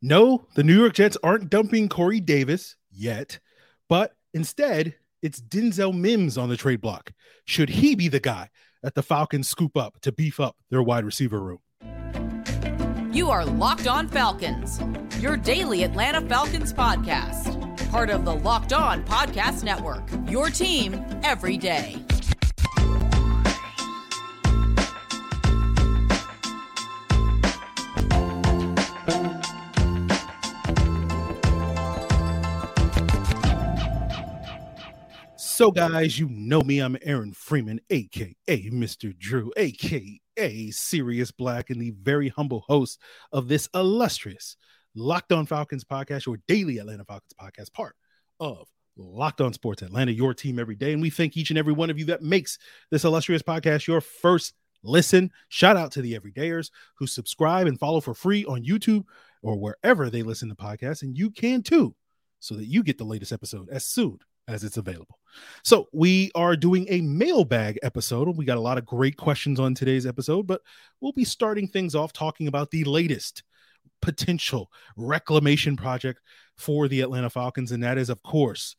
No, the New York Jets aren't dumping Corey Davis yet, but instead it's Denzel Mims on the trade block. Should he be the guy that the Falcons scoop up to beef up their wide receiver room? You are Locked On Falcons, your daily Atlanta Falcons podcast, part of the Locked On Podcast Network, your team every day. So, guys, you know me. I'm Aaron Freeman, aka Mr. Drew, aka Serious Black, and the very humble host of this illustrious Locked On Falcons podcast, your daily Atlanta Falcons podcast, part of Locked On Sports Atlanta, your team every day. And we thank each and every one of you that makes this illustrious podcast your first listen. Shout out to the everydayers who subscribe and follow for free on YouTube or wherever they listen to podcasts. And you can too, so that you get the latest episode as soon as it's available. So, we are doing a mailbag episode. We got a lot of great questions on today's episode, but we'll be starting things off talking about the latest potential reclamation project for the Atlanta Falcons. And that is, of course,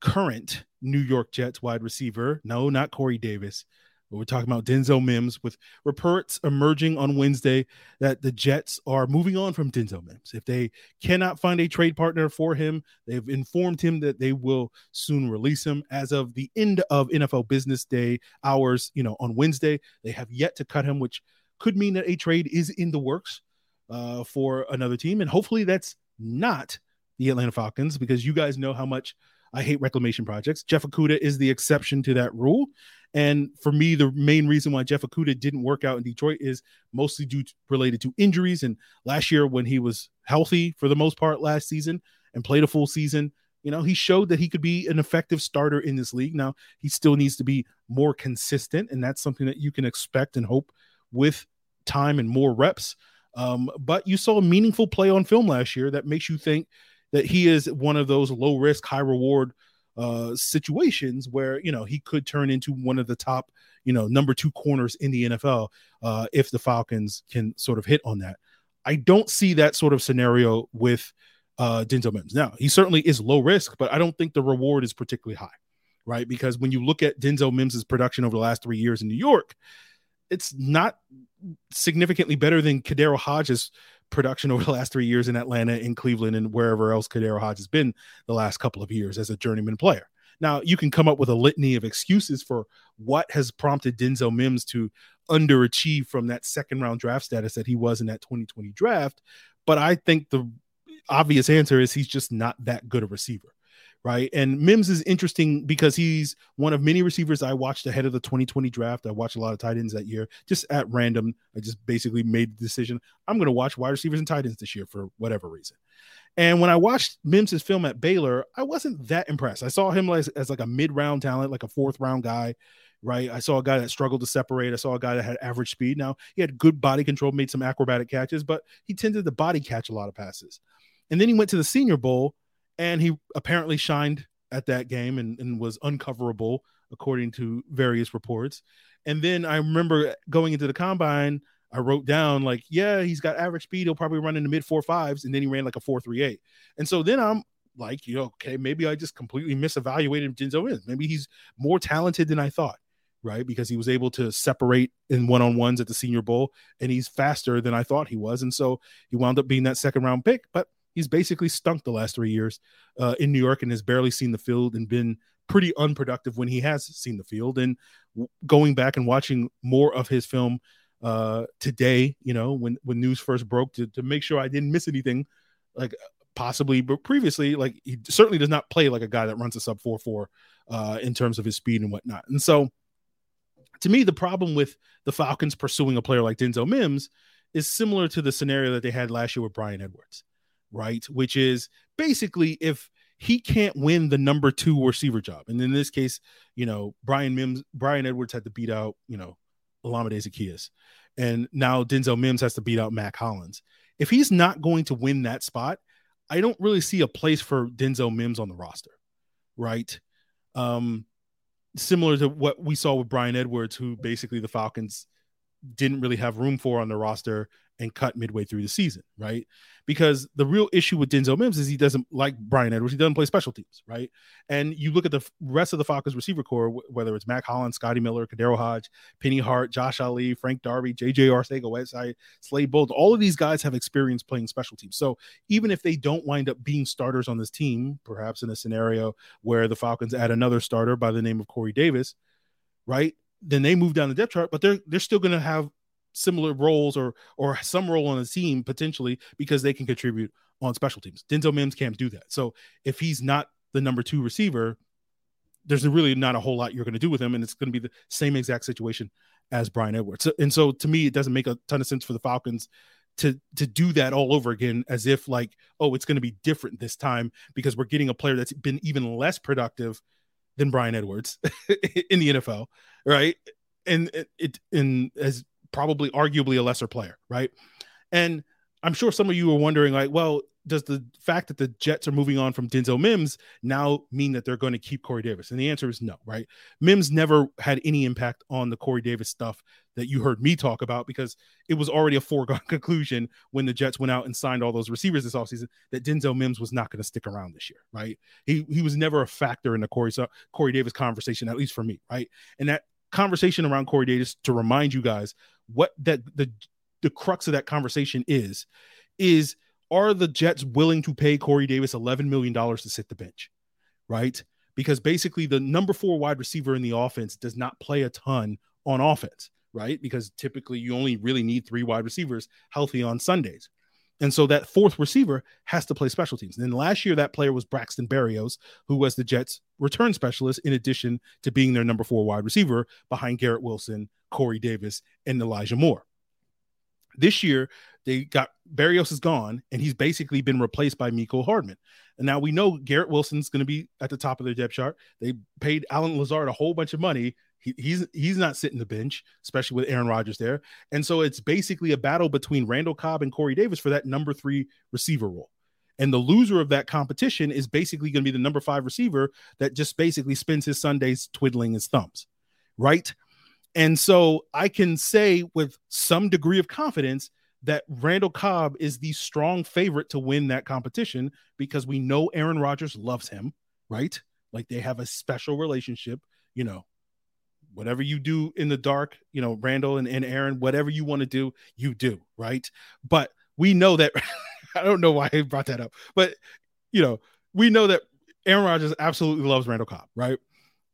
current New York Jets wide receiver. No, not Corey Davis, we're talking about Denzel Mims with reports emerging on Wednesday that the Jets are moving on from Denzel Mims. If they cannot find a trade partner for him, they've informed him that they will soon release him as of the end of NFL business day hours, you know, on Wednesday. They have yet to cut him, which could mean that a trade is in the works uh, for another team. And hopefully that's not the Atlanta Falcons because you guys know how much I hate reclamation projects. Jeff Okudah is the exception to that rule. And for me, the main reason why Jeff Okudah didn't work out in Detroit is mostly due to, related to injuries. And last year, when he was healthy for the most part last season and played a full season, you know, he showed that he could be an effective starter in this league. Now, he still needs to be more consistent, and that's something that you can expect and hope with time and more reps. Um, but you saw a meaningful play on film last year that makes you think that he is one of those low risk, high reward uh, situations where you know he could turn into one of the top, you know, number two corners in the NFL uh, if the Falcons can sort of hit on that. I don't see that sort of scenario with uh, Denzel Mims. Now he certainly is low risk, but I don't think the reward is particularly high, right? Because when you look at Denzel Mims's production over the last three years in New York, it's not significantly better than KhaDarel Hodges' production over the last three years in Atlanta, in Cleveland, and wherever else KhaDarel Hodge has been the last couple of years as a journeyman player. Now, you can come up with a litany of excuses for what has prompted Denzel Mims to underachieve from that second round draft status that he was in that 2020 draft. But I think the obvious answer is he's just not that good a receiver right? And Mims is interesting because he's one of many receivers I watched ahead of the 2020 draft. I watched a lot of tight ends that year, just at random. I just basically made the decision I'm going to watch wide receivers and tight ends this year for whatever reason. And when I watched Mims's film at Baylor, I wasn't that impressed. I saw him as, as like a mid round talent, like a fourth round guy, right? I saw a guy that struggled to separate. I saw a guy that had average speed. Now, he had good body control, made some acrobatic catches, but he tended to body catch a lot of passes. And then he went to the Senior Bowl and he apparently shined at that game and, and was uncoverable according to various reports. And then I remember going into the combine, I wrote down like, yeah, he's got average speed. He'll probably run in the mid four fives, and then he ran like a four three eight. And so then I'm like, you know, okay, maybe I just completely misevaluated Denzel in. Maybe he's more talented than I thought, right? Because he was able to separate in one on ones at the Senior Bowl, and he's faster than I thought he was. And so he wound up being that second round pick. But he's basically stunk the last three years uh, in New York and has barely seen the field and been pretty unproductive when he has seen the field. And w- going back and watching more of his film uh, today, you know, when when news first broke, to, to make sure I didn't miss anything, like possibly, but previously, like he certainly does not play like a guy that runs a sub four four uh, in terms of his speed and whatnot. And so, to me, the problem with the Falcons pursuing a player like Denzel Mims is similar to the scenario that they had last year with Bryan Edwards right? Which is basically if he can't win the number two receiver job, and in this case, you know, Brian Mims, Bryan Edwards had to beat out, you know, Olamide Zaccheaus, and now Denzel Mims has to beat out Mack Hollins. If he's not going to win that spot, I don't really see a place for Denzel Mims on the roster, right? Um, similar to what we saw with Bryan Edwards, who basically the Falcons didn't really have room for on the roster and cut midway through the season, right? Because the real issue with Denzel Mims is he doesn't like Bryan Edwards. He doesn't play special teams, right? And you look at the rest of the Falcons receiver corps, whether it's Mack Hollins, Scotty Miller, KhaDarel Hodge, Penny Hart, Josh Ali, Frank Darby, JJ Arcega, Whiteside, Slade Bolden, all of these guys have experience playing special teams. So even if they don't wind up being starters on this team, perhaps in a scenario where the Falcons add another starter by the name of Corey Davis, right? Then they move down the depth chart, but they're they're still going to have similar roles or or some role on the team potentially because they can contribute on special teams. Denzel Mims can't do that. So if he's not the number two receiver, there's really not a whole lot you're going to do with him, and it's going to be the same exact situation as Bryan Edwards. So, and so to me, it doesn't make a ton of sense for the Falcons to to do that all over again as if like oh it's going to be different this time because we're getting a player that's been even less productive than Bryan Edwards in the NFL, right? And it, and as probably arguably a lesser player, right? And I'm sure some of you are wondering, like, well, does the fact that the Jets are moving on from Denzel Mims now mean that they're going to keep Corey Davis? And the answer is no, right? Mims never had any impact on the Corey Davis stuff that you heard me talk about because it was already a foregone conclusion when the Jets went out and signed all those receivers this offseason that Denzel Mims was not going to stick around this year, right? He he was never a factor in the Corey Corey Davis conversation, at least for me, right? And that conversation around Corey Davis to remind you guys what that the the crux of that conversation is is are the Jets willing to pay Corey Davis $11 million to sit the bench? Right? Because basically the number four wide receiver in the offense does not play a ton on offense, right? Because typically you only really need three wide receivers healthy on Sundays. And so that fourth receiver has to play special teams. And then last year, that player was Braxton Berrios, who was the Jets' return specialist, in addition to being their number four wide receiver behind Garrett Wilson, Corey Davis, and Elijah Moore. This year, they got Berrios is gone, and he's basically been replaced by Mecole Hardman. And now we know Garrett Wilson's going to be at the top of their depth chart. They paid Allen Lazard a whole bunch of money he, he's he's not sitting the bench, especially with Aaron Rodgers there. And so it's basically a battle between Randall Cobb and Corey Davis for that number three receiver role. And the loser of that competition is basically going to be the number five receiver that just basically spends his Sundays twiddling his thumbs, right? And so I can say with some degree of confidence that Randall Cobb is the strong favorite to win that competition because we know Aaron Rodgers loves him, right? Like they have a special relationship, you know, whatever you do in the dark, you know, Randall and, and Aaron, whatever you want to do, you do, right? But we know that I don't know why I brought that up, but you know, we know that Aaron Rodgers absolutely loves Randall Cobb, right?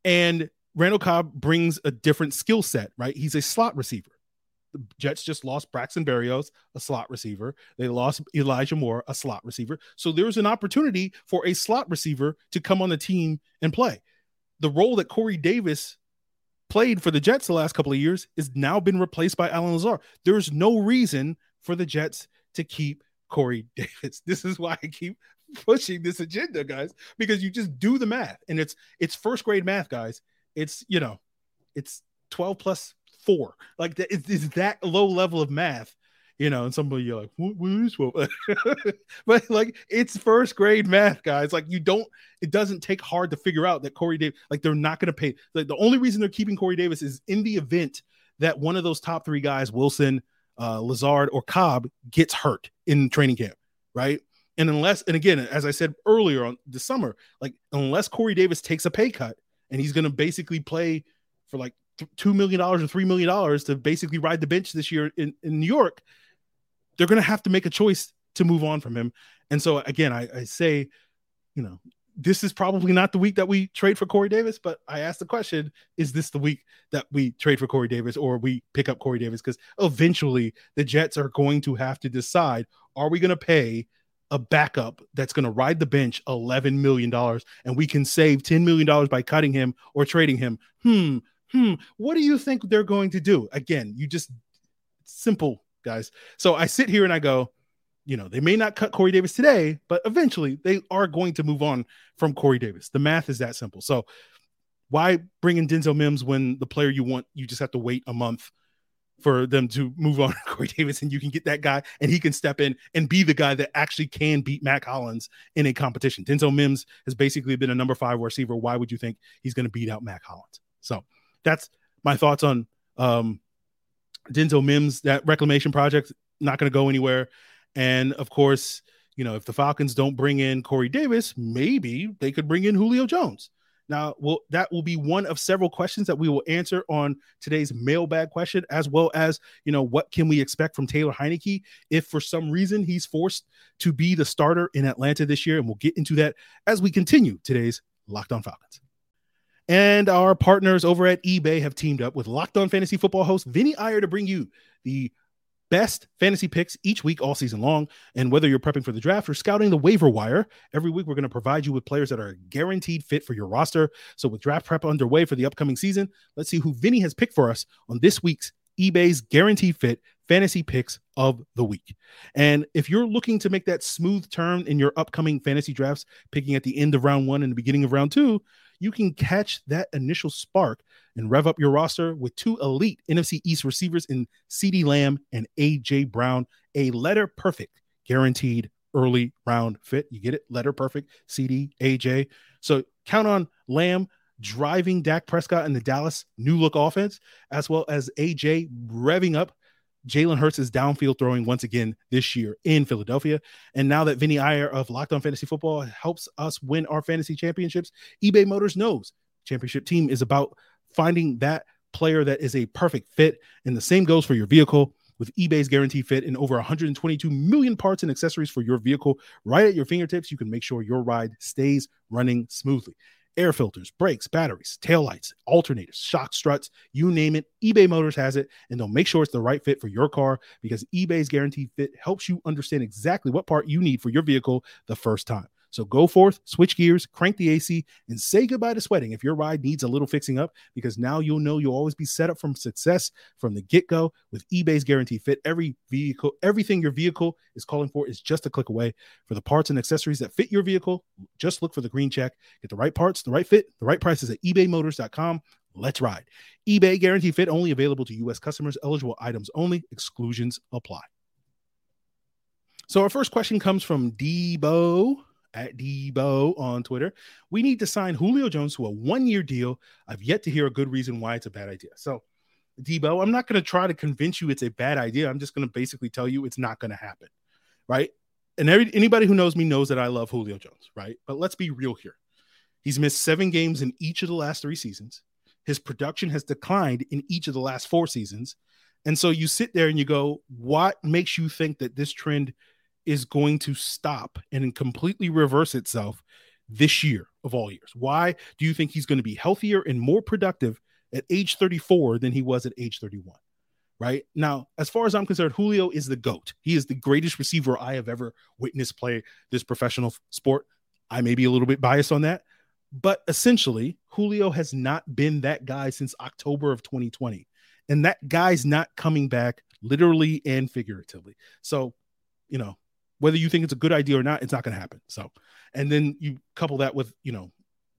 And Randall Cobb brings a different skill set, right? He's a slot receiver. The Jets just lost Braxton Berrios, a slot receiver. They lost Elijah Moore, a slot receiver. So there's an opportunity for a slot receiver to come on the team and play. The role that Corey Davis played for the Jets the last couple of years is now been replaced by Allen Lazard. There's no reason for the Jets to keep Corey Davis. This is why I keep pushing this agenda, guys, because you just do the math and it's it's first grade math, guys. It's you know, it's 12 plus four. Like it's, it's that low level of math you know, and somebody you're like, what, what is what? but like it's first grade math, guys. Like you don't, it doesn't take hard to figure out that Corey Davis, like they're not going to pay. Like the only reason they're keeping Corey Davis is in the event that one of those top three guys, Wilson, uh, Lazard, or Cobb, gets hurt in training camp, right? And unless, and again, as I said earlier on the summer, like unless Corey Davis takes a pay cut and he's going to basically play for like two million dollars or three million dollars to basically ride the bench this year in, in New York, they're going to have to make a choice to move on from him. And so again, I, I, say, you know, this is probably not the week that we trade for Corey Davis, but I ask the question: Is this the week that we trade for Corey Davis, or we pick up Corey Davis? Because eventually, the Jets are going to have to decide: Are we going to pay a backup that's going to ride the bench $11 million and we can save $10 million by cutting him or trading him. Hmm, hmm. What do you think they're going to do? Again, you just simple guys. So I sit here and I go, you know, they may not cut Corey Davis today, but eventually they are going to move on from Corey Davis. The math is that simple. So why bring in Denzel Mims when the player you want, you just have to wait a month for them to move on Corey Davis and you can get that guy and he can step in and be the guy that actually can beat Mack Hollins in a competition. Denzel Mims has basically been a number five receiver. Why would you think he's going to beat out Mack Hollins? So that's my thoughts on um, Denzel Mims, that reclamation project, not going to go anywhere. And of course, you know, if the Falcons don't bring in Corey Davis, maybe they could bring in Julio Jones. Now, well, that will be one of several questions that we will answer on today's mailbag question, as well as, you know, what can we expect from Taylor Heinicke if for some reason he's forced to be the starter in Atlanta this year? And we'll get into that as we continue today's Locked On Falcons. And our partners over at eBay have teamed up with Locked On Fantasy Football host Vinny Iyer to bring you the best fantasy picks each week all season long. And whether you're prepping for the draft or scouting the waiver wire, every week we're going to provide you with players that are a guaranteed fit for your roster. So with draft prep underway for the upcoming season, let's see who Vinny has picked for us on this week's eBay's guaranteed fit fantasy picks of the week. And if you're looking to make that smooth turn in your upcoming fantasy drafts, picking at the end of round one and the beginning of round two, you can catch that initial spark and rev up your roster with two elite NFC East receivers in CeeDee Lamb and AJ Brown, a letter perfect guaranteed early round fit. You get it? Letter perfect, CD, AJ. So count on Lamb driving Dak Prescott and the Dallas new look offense, as well as AJ revving up Jalen Hurts downfield throwing once again this year in Philadelphia. And now that Vinny Iyer of Locked On Fantasy Football helps us win our fantasy championships, eBay Motors knows championship team is about finding that player that is a perfect fit. And the same goes for your vehicle. With eBay's guarantee fit and over 122 million parts and accessories for your vehicle right at your fingertips, you can make sure your ride stays running smoothly air filters, brakes, batteries, tail lights, alternators, shock struts, you name it. eBay Motors has it, and they'll make sure it's the right fit for your car because eBay's guaranteed fit helps you understand exactly what part you need for your vehicle the first time. So go forth, switch gears, crank the AC, and say goodbye to sweating if your ride needs a little fixing up, because now you'll know you'll always be set up from success from the get go with eBay's guarantee fit. Every vehicle, everything your vehicle is calling for is just a click away. For the parts and accessories that fit your vehicle, just look for the green check. Get the right parts, the right fit, the right prices at ebaymotors.com. Let's ride. eBay guarantee fit only available to U.S. customers, eligible items only, exclusions apply. So, our first question comes from Debo at Debo on Twitter. We need to sign Julio Jones to a one year deal. I've yet to hear a good reason why it's a bad idea. So, Debo, I'm not going to try to convince you it's a bad idea. I'm just going to basically tell you it's not going to happen. Right. And every, anybody who knows me knows that I love Julio Jones. Right. But let's be real here. He's missed seven games in each of the last three seasons. His production has declined in each of the last four seasons. And so you sit there and you go, what makes you think that this trend is going to stop and completely reverse itself this year of all years? Why do you think he's going to be healthier and more productive at age 34 than he was at age 31? Right now, as far as I'm concerned, Julio is the GOAT. He is the greatest receiver I have ever witnessed play this professional sport. I may be a little bit biased on that, but essentially, Julio has not been that guy since October of 2020. And that guy's not coming back literally and figuratively. So, you know, whether you think it's a good idea or not, it's not going to happen. So, and then you couple that with, you know,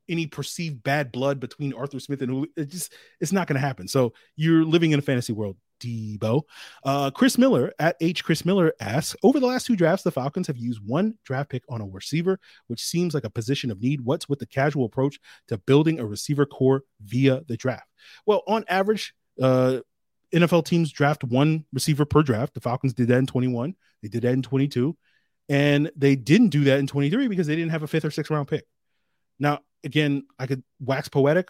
any perceived bad blood between Arthur Smith and Julio, it just it's not going to happen. So you're living in a fantasy world, Debo. Uh, Chris Miller at H Chris Miller asks, over the last two drafts, the Falcons have used one draft pick on a receiver, which seems like a position of need. What's with the casual approach to building a receiver corps via the draft? Well, on average, uh, NFL teams draft one receiver per draft. The Falcons did that in 21. They did that in 22. And they didn't do that in 23 because they didn't have a fifth or sixth round pick. Now, again, I could wax poetic,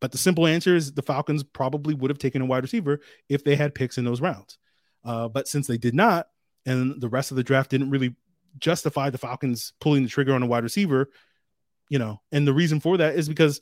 but the simple answer is the Falcons probably would have taken a wide receiver if they had picks in those rounds. Uh, but since they did not, and the rest of the draft didn't really justify the Falcons pulling the trigger on a wide receiver, you know, and the reason for that is because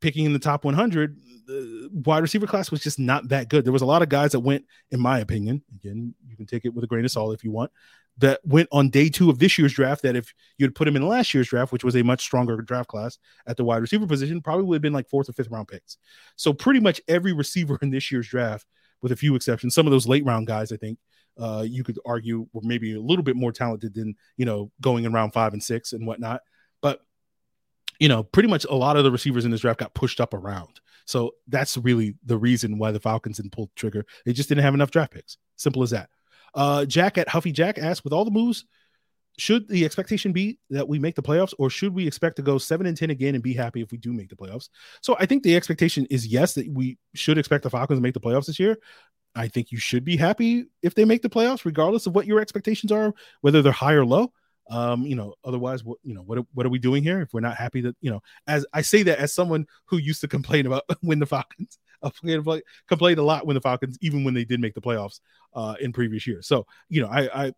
picking in the top 100, the wide receiver class was just not that good. There was a lot of guys that went, in my opinion, again, you can take it with a grain of salt if you want, that went on day two of this year's draft that if you'd put him in last year's draft, which was a much stronger draft class at the wide receiver position, probably would have been like fourth or fifth round picks. So pretty much every receiver in this year's draft, with a few exceptions, some of those late round guys, I think, uh, you could argue were maybe a little bit more talented than you know going in round five and six and whatnot. But you know, pretty much a lot of the receivers in this draft got pushed up around. So that's really the reason why the Falcons didn't pull the trigger. They just didn't have enough draft picks. Simple as that. Uh, Jack at Huffy Jack asked, with all the moves should the expectation be that we make the playoffs or should we expect to go 7 and 10 again and be happy if we do make the playoffs? So i think the expectation is yes that we should expect the falcons to make the playoffs this year. I think you should be happy if they make the playoffs regardless of what your expectations are whether they're high or low. Um you know otherwise what you know what what are we doing here if we're not happy that you know as i say that as someone who used to complain about when the falcons uh, complained a lot when the falcons even when they did make the playoffs uh in previous years so you know i i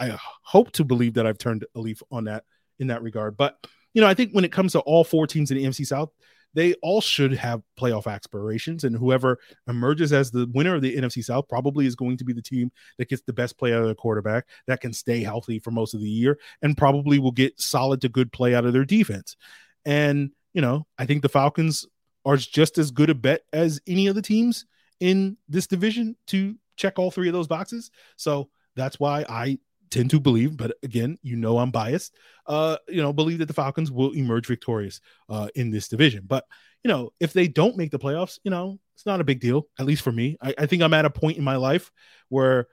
I hope to believe that I've turned a leaf on that in that regard. But you know, I think when it comes to all four teams in the NFC South, they all should have playoff aspirations, and whoever emerges as the winner of the NFC South probably is going to be the team that gets the best play out of the quarterback, that can stay healthy for most of the year, and probably will get solid to good play out of their defense. And you know, I think the Falcons are just as good a bet as any of the teams in this division to check all three of those boxes. So that's why I tend to believe, but again, you know I'm biased. Uh, you know, believe that the Falcons will emerge victorious uh, in this division. But you know, if they don't make the playoffs, you know, it's not a big deal. At least for me, I, I think I'm at a point in my life where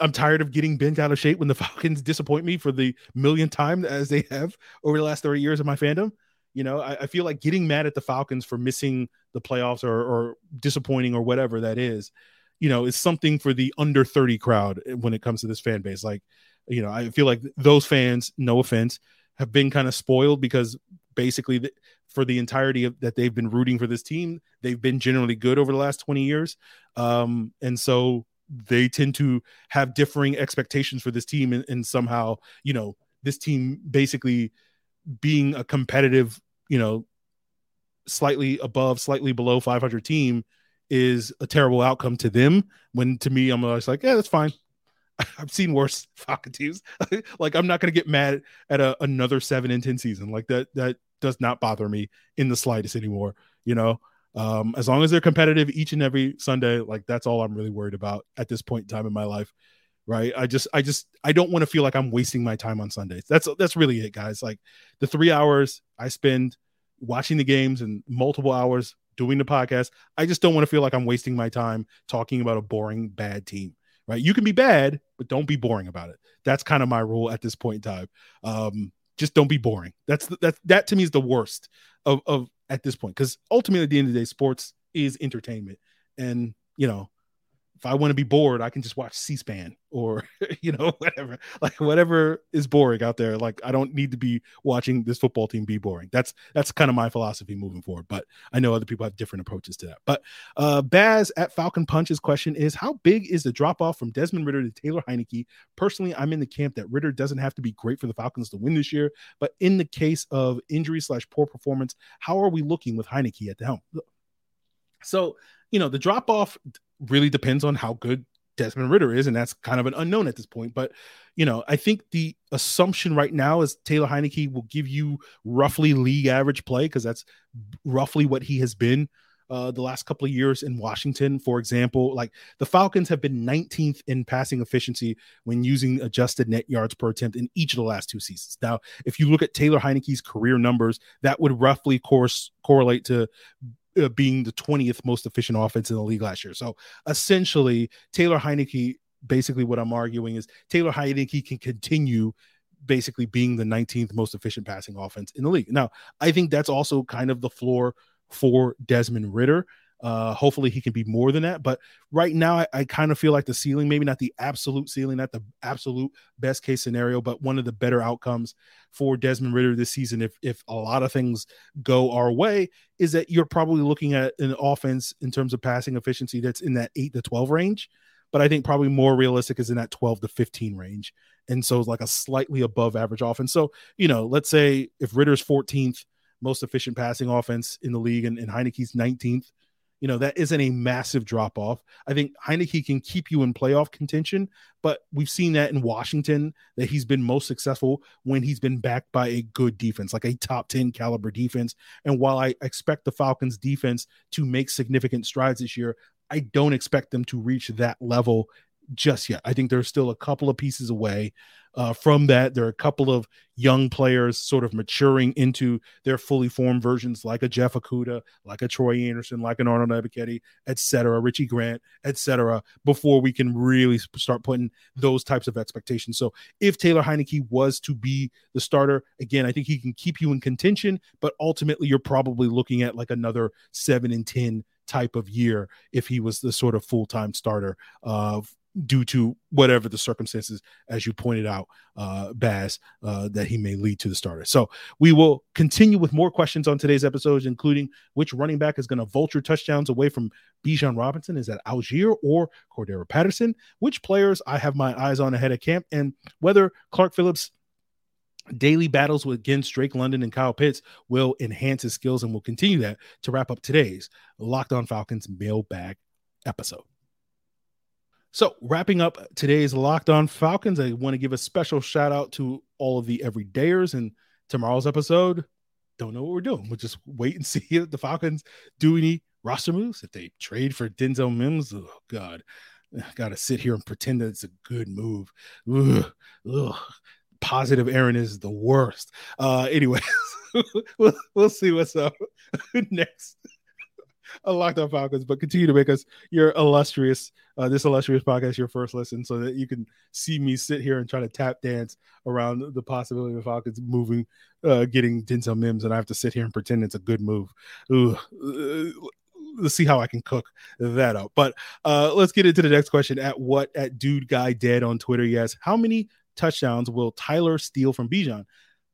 I'm tired of getting bent out of shape when the Falcons disappoint me for the millionth time as they have over the last 30 years of my fandom. You know, I, I feel like getting mad at the Falcons for missing the playoffs or, or disappointing or whatever that is you know, is something for the under 30 crowd when it comes to this fan base. Like, you know, I feel like those fans, no offense, have been kind of spoiled because basically the, for the entirety of that they've been rooting for this team, they've been generally good over the last 20 years. Um, and so they tend to have differing expectations for this team and, and somehow, you know, this team basically being a competitive, you know, slightly above, slightly below 500 team is a terrible outcome to them. When to me, I'm always like, yeah, that's fine. I've seen worse Falcon teams. like I'm not to get mad at a, another seven and ten season. Like that that does not bother me in the slightest anymore. You know, um, as long as they're competitive each and every Sunday, like that's all I'm really worried about at this point in time in my life. Right. I just I just I don't want to feel like I'm wasting my time on Sundays. That's that's really it, guys. Like the three hours I spend watching the games and multiple hours doing the podcast. I just don't want to feel like I'm wasting my time talking about a boring, bad team. Right? You can be bad, but don't be boring about it. That's kind of my rule at this point in time. Um, just don't be boring. That's that that to me is the worst of of at this point because ultimately at the end of the day, sports is entertainment, and you know if I want to be bored, I can just watch C-SPAN or you know whatever, like whatever is boring out there. Like I don't need to be watching this football team be boring. That's that's kind of my philosophy moving forward. But I know other people have different approaches to that. But uh Baz at Falcon Punch's question is: How big is the drop off from Desmond Ridder to Taylor Heinicke? Personally, I'm in the camp that Ridder doesn't have to be great for the Falcons to win this year. But in the case of injury slash poor performance, how are we looking with Heinicke at the helm? So you know the drop off really depends on how good Desmond Ridder is, and that's kind of an unknown at this point. But you know, I think the assumption right now is Taylor Heinicke will give you roughly league average play because that's roughly what he has been uh, the last couple of years in Washington. For example, like the Falcons have been 19th in passing efficiency when using adjusted net yards per attempt in each of the last two seasons. Now, if you look at Taylor Heinicke's career numbers, that would roughly course correlate to uh, being the 20th most efficient offense in the league last year. So essentially, Taylor Heinicke, basically what I'm arguing is Taylor Heinicke can continue basically being the 19th most efficient passing offense in the league. Now, I think that's also kind of the floor for Desmond Ridder. Uh, hopefully he can be more than that. But right now, I, I kind of feel like the ceiling, maybe not the absolute ceiling, not the absolute best case scenario, but one of the better outcomes for Desmond Ridder this season, if if a lot of things go our way, is that you're probably looking at an offense in terms of passing efficiency that's in that eight to twelve range. But I think probably more realistic is in that 12 to 15 range. And so it's like a slightly above average offense. So, you know, let's say if Ridder's 14th most efficient passing offense in the league and, and Heinicke's 19th, you know, that isn't a massive drop off. I think Heinicke can keep you in playoff contention, but we've seen that in Washington that he's been most successful when he's been backed by a good defense, like a top 10 caliber defense. And while I expect the Falcons defense to make significant strides this year, I don't expect them to reach that level just yet. I think there's still a couple of pieces away uh, from that. There are a couple of young players sort of maturing into their fully formed versions, like a Jeff Okudah, like a Troy Andersen, like an Arnold Ebiketie, et cetera, Richie Grant, et cetera, before we can really start putting those types of expectations. So if Taylor Heinicke was to be the starter, again, I think he can keep you in contention, but ultimately you're probably looking at like another seven and 10 type of year if he was the sort of full-time starter uh, due to whatever the circumstances, as you pointed out, uh, Baz, uh, that he may lead to the starter. So we will continue with more questions on today's episodes, including which running back is going to vulture touchdowns away from Bijan Robinson. Is that Allgeier or Cordarrelle Patterson? Which players I have my eyes on ahead of camp, and whether Clark Phillips daily battles with against Drake London and Kyle Pitts will enhance his skills and will continue that to wrap up today's Locked On Falcons mailbag episode. So, wrapping up today's Locked On Falcons, I want to give a special shout out to all of the everydayers and tomorrow's episode. Don't know what we're doing. We'll just wait and see if the Falcons do any roster moves. If they trade for Denzel Mims, oh God, got to sit here and pretend that it's a good move. Ugh, ugh. Positive Aaron is the worst. Uh, anyway, we'll, we'll see what's up next a Locked On Falcons, but continue to make us your illustrious, uh, this illustrious podcast your first listen, so that you can see me sit here and try to tap dance around the possibility of Falcons moving, uh, getting Denzel Mims, and I have to sit here and pretend it's a good move. Ooh, uh, let's see how I can cook that up. But uh, let's get into the next question. At what at Dude Guy Dead on Twitter? Yes, how many touchdowns will Tyler steal from Bijan?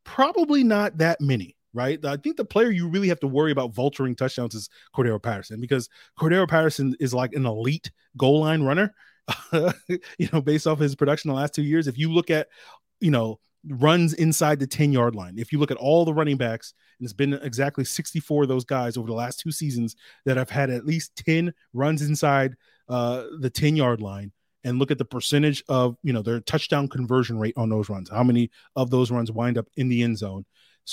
Probably not that many right? I think the player you really have to worry about vulturing touchdowns is Cordarrelle Patterson because Cordarrelle Patterson is like an elite goal line runner. you know, based off his production the last two years. If you look at, you know, runs inside the 10 yard line, if you look at all the running backs, and it's been exactly 64 of those guys over the last two seasons that have had at least 10 runs inside uh, the 10 yard line and look at the percentage of you know their touchdown conversion rate on those runs how many of those runs wind up in the end zone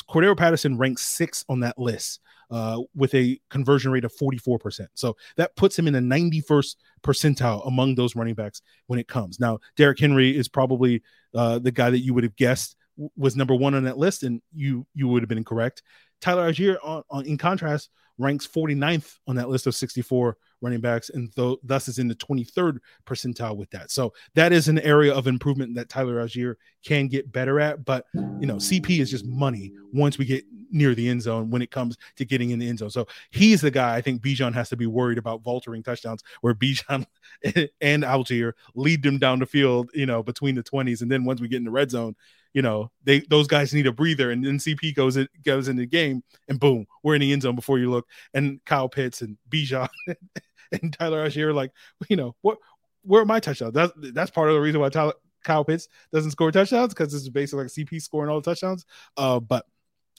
Cordarrelle Patterson ranks six on that list uh, with a conversion rate of 44%. So that puts him in the 91st percentile among those running backs when it comes. Now, Derrick Henry is probably uh, the guy that you would have guessed was number one on that list, and you you would have been correct. Tyler Allgeier, on, on, in contrast, ranks 49th on that list of 64 running backs, and th- thus is in the 23rd percentile with that. So that is an area of improvement that Tyler Allgeier can get better at. But you know, CP is just money once we get near the end zone when it comes to getting in the end zone. So he's the guy I think Bijan has to be worried about vulturing touchdowns, where Bijan and Allgeier lead them down the field, you know, between the 20s, and then once we get in the red zone, you know, they those guys need a breather, and then CP goes in, goes in the game, and boom, we're in the end zone before you look. And Kyle Pitts and Bijan and Tyler Allgeier, like, you know, what where are my touchdowns? That's that's part of the reason why Tyler, Kyle Pitts doesn't score touchdowns because this is basically like CP scoring all the touchdowns. Uh, but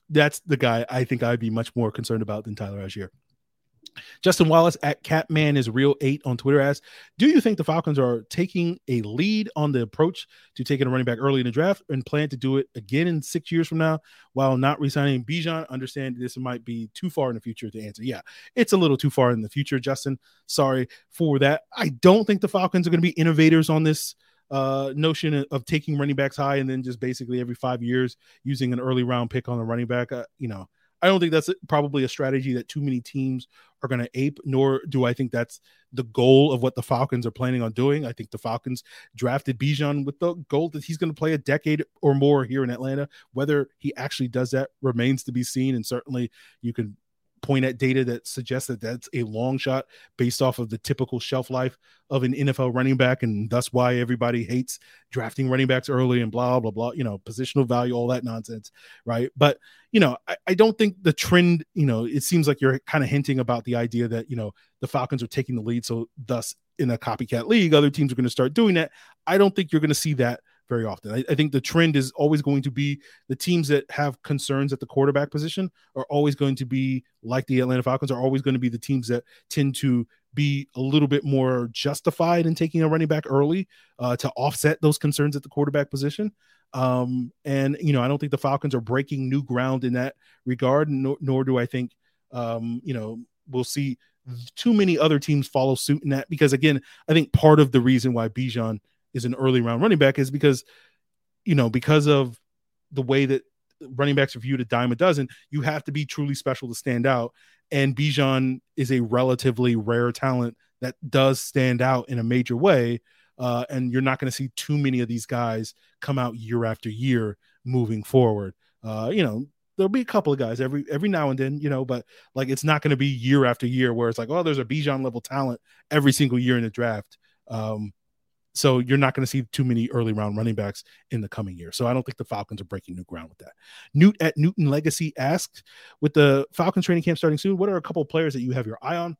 that's the guy I think I'd be much more concerned about than Tyler Allgeier. Justin Wallace at Catman is real eight on Twitter asks, Do you think the Falcons are taking a lead on the approach to taking a running back early in the draft and plan to do it again in six years from now while not resigning Bijan? Understand this might be too far in the future to answer. Yeah, it's a little too far in the future, Justin. Sorry for that. I don't think the Falcons are going to be innovators on this uh, notion of taking running backs high and then just basically every five years using an early round pick on a running back. Uh, you know, I don't think that's probably a strategy that too many teams are going to ape, nor do I think that's the goal of what the Falcons are planning on doing. I think the Falcons drafted Bijan with the goal that he's going to play a decade or more here in Atlanta. Whether he actually does that remains to be seen. And certainly you can point at data that suggests that that's a long shot based off of the typical shelf life of an NFL running back, and that's why everybody hates drafting running backs early and blah blah blah. You know, positional value, all that nonsense, right? But you know, I, I don't think the trend. You know, it seems like you're kind of hinting about the idea that you know the Falcons are taking the lead, so thus in a copycat league, other teams are going to start doing that. I don't think you're going to see that very often. I, I, think the trend is always going to be the teams that have concerns at the quarterback position are always going to be like the Atlanta Falcons are always going to be the teams that tend to be a little bit more justified in taking a running back early uh, to offset those concerns at the quarterback position. Um, and you know, I don't think the Falcons are breaking new ground in that regard, nor, nor do I think um, you know we'll see too many other teams follow suit in that because again, I think part of the reason why Bijan is an early round running back is because you know because of the way that running backs are viewed a dime a dozen, you have to be truly special to stand out. And Bijan is a relatively rare talent that does stand out in a major way. Uh, and you're not going to see too many of these guys come out year after year moving forward. Uh, you know, there'll be a couple of guys every every now and then, you know, but like it's not going to be year after year where it's like, oh, there's a Bijan level talent every single year in the draft. Um, so you're not going to see too many early round running backs in the coming year. So I don't think the Falcons are breaking new ground with that. Newt at Newton Legacy asked, with the Falcons training camp starting soon, what are a couple players that you have your eye on?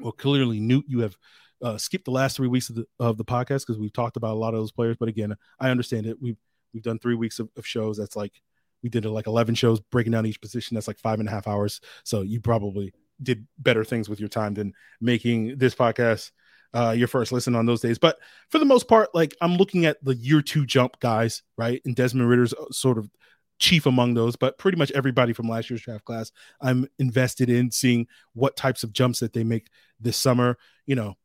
Well, clearly Newt, you have uh, skipped the last three weeks of the of the podcast because we've talked about a lot of those players. But again, I understand it. We've we've done three weeks of, of shows. That's like we did like 11 shows breaking down each position. That's like five and a half hours. So you probably did better things with your time than making this podcast uh, your first listen on those days. But for the most part, like I'm looking at the year two jump guys, right? And Desmond Ridder's uh, sort of chief among those, but pretty much everybody from last year's draft class, I'm invested in seeing what types of jumps that they make this summer. You know,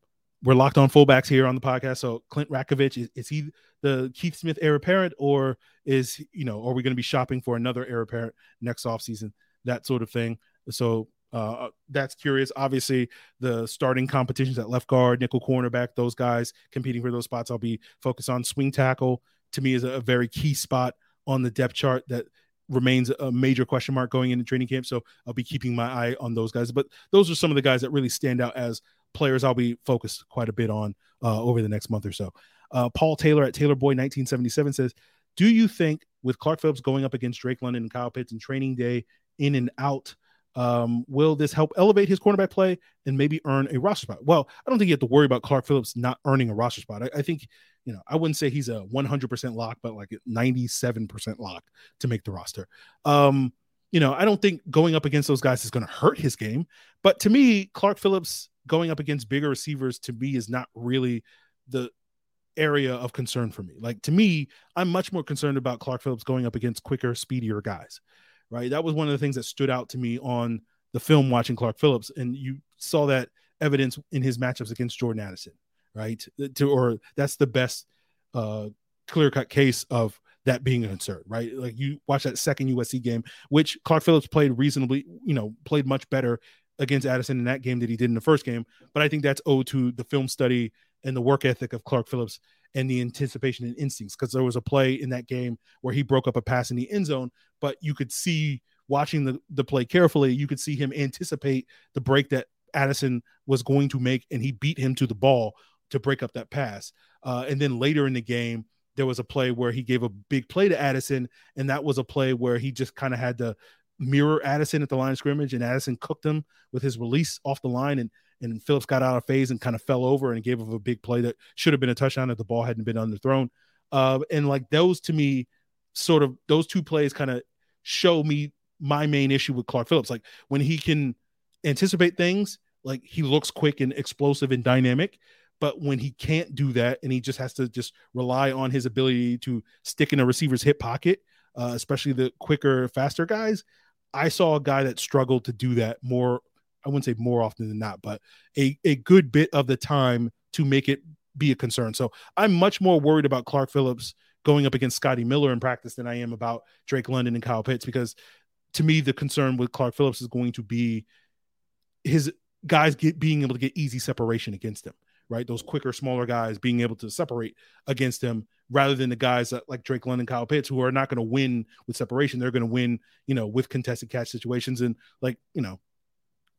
we're locked on fullbacks here on the podcast. So Clint Ratkovich, is, is he the Keith Smith heir apparent, or is you know, are we going to be shopping for another heir apparent next offseason? That sort of thing. So uh, that's curious. Obviously, the starting competitions at left guard, nickel cornerback, those guys competing for those spots. I'll be focused on swing tackle. To me, is a, a very key spot on the depth chart that remains a major question mark going into training camp. So I'll be keeping my eye on those guys. But those are some of the guys that really stand out as players I'll be focused quite a bit on uh, over the next month or so. Uh, Paul Taylor at Taylor Boy 1977 says, Do you think with Clark Phillips going up against Drake London and Kyle Pitts in training day in and out, um, will this help elevate his cornerback play and maybe earn a roster spot? Well, I don't think you have to worry about Clark Phillips not earning a roster spot. I, I think, you know, I wouldn't say he's a 100% lock, but like 97% lock to make the roster. Um, you know, I don't think going up against those guys is going to hurt his game. But to me, Clark Phillips going up against bigger receivers to me is not really the area of concern for me. Like to me, I'm much more concerned about Clark Phillips going up against quicker, speedier guys right? That was one of the things that stood out to me on the film watching Clark Phillips, and you saw that evidence in his matchups against Jordan Addison, right? To or that's the best uh, clear cut case of that being a concern, right? Like you watch that second USC game, which Clark Phillips played reasonably, you know, played much better against Addison in that game that he did in the first game. But I think that's owed to the film study and the work ethic of Clark Phillips and the anticipation and instincts because there was a play in that game where he broke up a pass in the end zone, but you could see watching the, the play carefully, you could see him anticipate the break that Addison was going to make, and he beat him to the ball to break up that pass. Uh, and then later in the game, there was a play where he gave a big play to Addison, and that was a play where he just kind of had to mirror Addison at the line of scrimmage, and Addison cooked him with his release off the line, and and Phillips got out of phase and kind of fell over and gave up a big play that should have been a touchdown if the ball hadn't been underthrown. Uh, and like those to me, sort of those two plays kind of show me my main issue with Clark Phillips. Like when he can anticipate things, like he looks quick and explosive and dynamic. But when he can't do that and he just has to just rely on his ability to stick in a receiver's hip pocket, uh, especially the quicker, faster guys, I saw a guy that struggled to do that more I wouldn't say more often than not, but a, a good bit of the time to make it be a concern. So I'm much more worried about Clark Phillips going up against Scotty Miller in practice than I am about Drake London and Kyle Pitts because to me the concern with Clark Phillips is going to be his guys get being able to get easy separation against him, right? Those quicker, smaller guys being able to separate against him rather than the guys that, like Drake London, Kyle Pitts, who are not going to win with separation. They're going to win, you know, with contested catch situations and like, you know,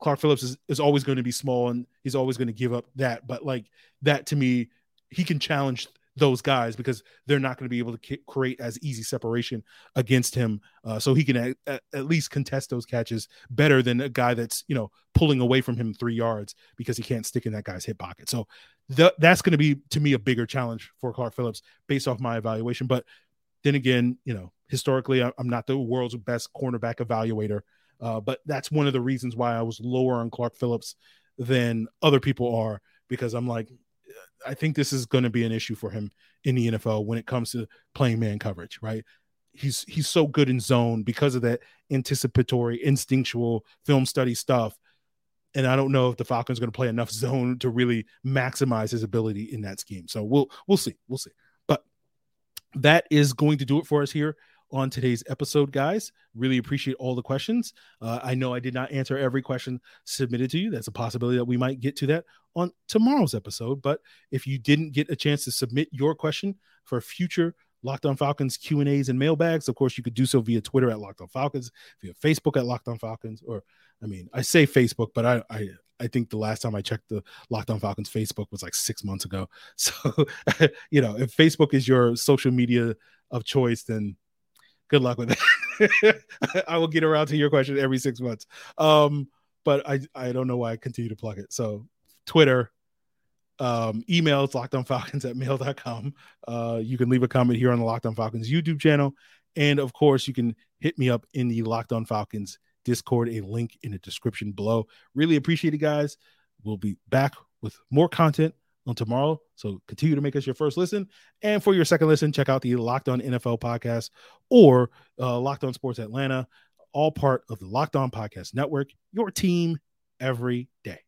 Clark Phillips is, is always going to be small and he's always going to give up that. But like that to me, he can challenge those guys because they're not going to be able to create as easy separation against him. Uh, so he can at, at, least contest those catches better than a guy that's, you know, pulling away from him three yards because he can't stick in that guy's hip pocket. So th- that's going to be, to me, a bigger challenge for Clark Phillips based off my evaluation. But then again, you know, historically, I'm not the world's best cornerback evaluator. Uh, but that's one of the reasons why I was lower on Clark Phillips than other people are because I'm like, I think this is going to be an issue for him in the NFL when it comes to playing man coverage, right? He's he's so good in zone because of that anticipatory, instinctual film study stuff. and I don't know if the Falcons are going to play enough zone to really maximize his ability in that scheme. So we'll we'll see, we'll see. But that is going to do it for us here on today's episode, guys. Really appreciate all the questions. Uh, I know I did not answer every question submitted to you. That's a possibility that we might get to that on tomorrow's episode. But if you didn't get a chance to submit your question for future Locked On Falcons Q and A's and mailbags, of course, you could do so via Twitter at Locked On Falcons, via Facebook at Locked On Falcons, or I mean, I say Facebook, but I I I think the last time I checked the Locked On Falcons Facebook was like six months ago. So you know, if Facebook is your social media of choice, then good luck with it. I will get around to your question every six months. Um, but I I don't know why I continue to plug it. So Twitter, um, emails lockedonfalcons at mail.com. Uh, you can leave a comment here on the Locked On Falcons YouTube channel. And of course, you can hit me up in the Locked On Falcons Discord, a link in the description below. Really appreciate it, guys. We'll be back with more content on tomorrow. So continue to make us your first listen. And for your second listen, check out the Locked On NFL podcast or uh, Locked On Sports Atlanta, all part of the Locked On Podcast Network, your team every day.